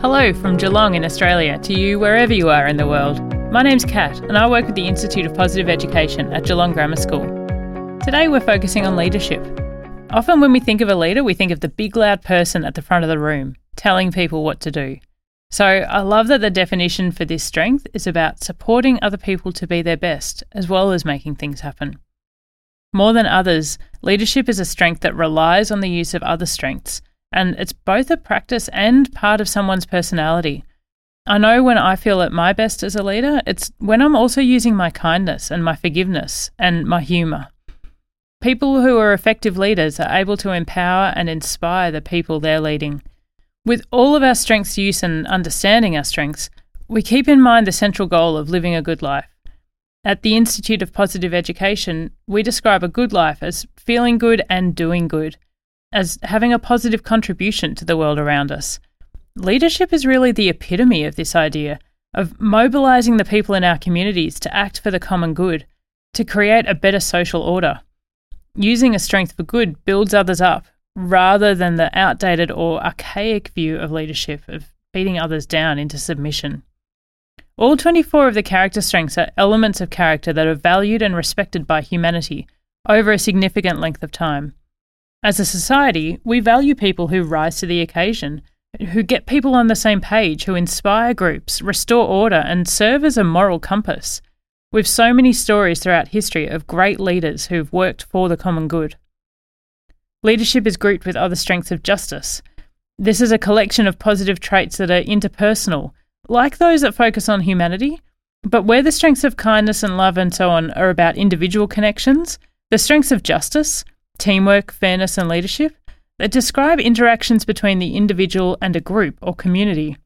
Hello from Geelong in Australia to you wherever you are in the world. My name's Kat and I work with the Institute of Positive Education at Geelong Grammar School. Today we're focusing on leadership. Often when we think of a leader, we think of the big loud person at the front of the room, telling people what to do. So I love that the definition for this strength is about supporting other people to be their best, as well as making things happen. More than others, leadership is a strength that relies on the use of other strengths and it's both a practice and part of someone's personality. I know when I feel at my best as a leader, it's when I'm also using my kindness and my forgiveness and my humour. People who are effective leaders are able to empower and inspire the people they're leading. With all of our strengths use and understanding our strengths, we keep in mind the central goal of living a good life. At the Institute of Positive Education, we describe a good life as feeling good and doing good as having a positive contribution to the world around us. Leadership is really the epitome of this idea of mobilizing the people in our communities to act for the common good, to create a better social order. Using a strength for good builds others up rather than the outdated or archaic view of leadership of beating others down into submission. All 24 of the character strengths are elements of character that are valued and respected by humanity over a significant length of time. As a society, we value people who rise to the occasion, who get people on the same page, who inspire groups, restore order, and serve as a moral compass. We've so many stories throughout history of great leaders who've worked for the common good. Leadership is grouped with other strengths of justice. This is a collection of positive traits that are interpersonal, like those that focus on humanity, but where the strengths of kindness and love and so on are about individual connections, the strengths of justice, teamwork, fairness, and leadership that describe interactions between the individual and a group or community.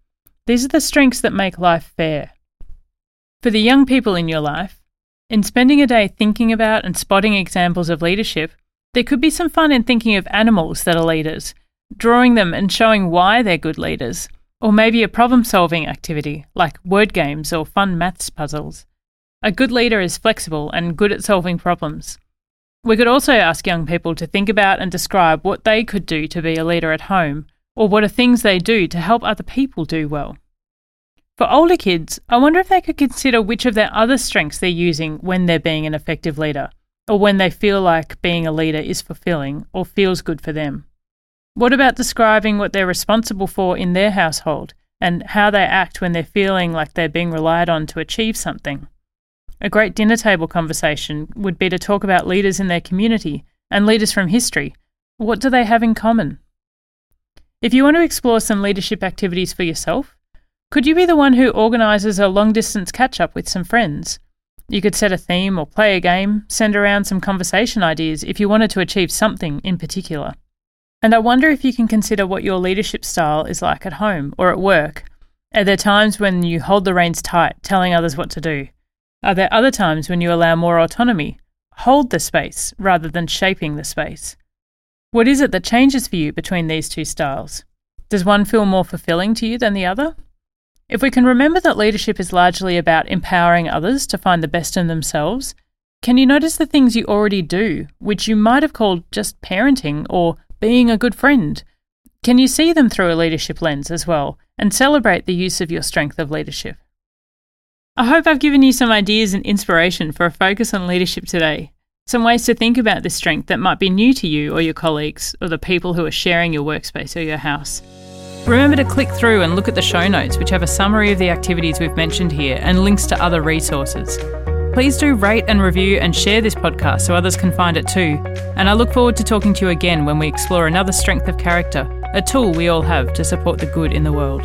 These are the strengths that make life fair. For the young people in your life, in spending a day thinking about and spotting examples of leadership, there could be some fun in thinking of animals that are leaders, drawing them and showing why they're good leaders, or maybe a problem solving activity like word games or fun maths puzzles. A good leader is flexible and good at solving problems. We could also ask young people to think about and describe what they could do to be a leader at home, or what are things they do to help other people do well. For older kids, I wonder if they could consider which of their other strengths they're using when they're being an effective leader, or when they feel like being a leader is fulfilling or feels good for them. What about describing what they're responsible for in their household and how they act when they're feeling like they're being relied on to achieve something? A great dinner table conversation would be to talk about leaders in their community and leaders from history. What do they have in common? If you want to explore some leadership activities for yourself, could you be the one who organises a long distance catch up with some friends? You could set a theme or play a game, send around some conversation ideas if you wanted to achieve something in particular. And I wonder if you can consider what your leadership style is like at home or at work. Are there times when you hold the reins tight, telling others what to do? Are there other times when you allow more autonomy, hold the space rather than shaping the space? What is it that changes for you between these two styles? Does one feel more fulfilling to you than the other? If we can remember that leadership is largely about empowering others to find the best in themselves, can you notice the things you already do, which you might have called just parenting or being a good friend? Can you see them through a leadership lens as well and celebrate the use of your strength of leadership? I hope I've given you some ideas and inspiration for a focus on leadership today. Some ways to think about this strength that might be new to you or your colleagues or the people who are sharing your workspace or your house. Remember to click through and look at the show notes, which have a summary of the activities we've mentioned here and links to other resources. Please do rate and review and share this podcast so others can find it too. And I look forward to talking to you again when we explore another strength of character, a tool we all have to support the good in the world.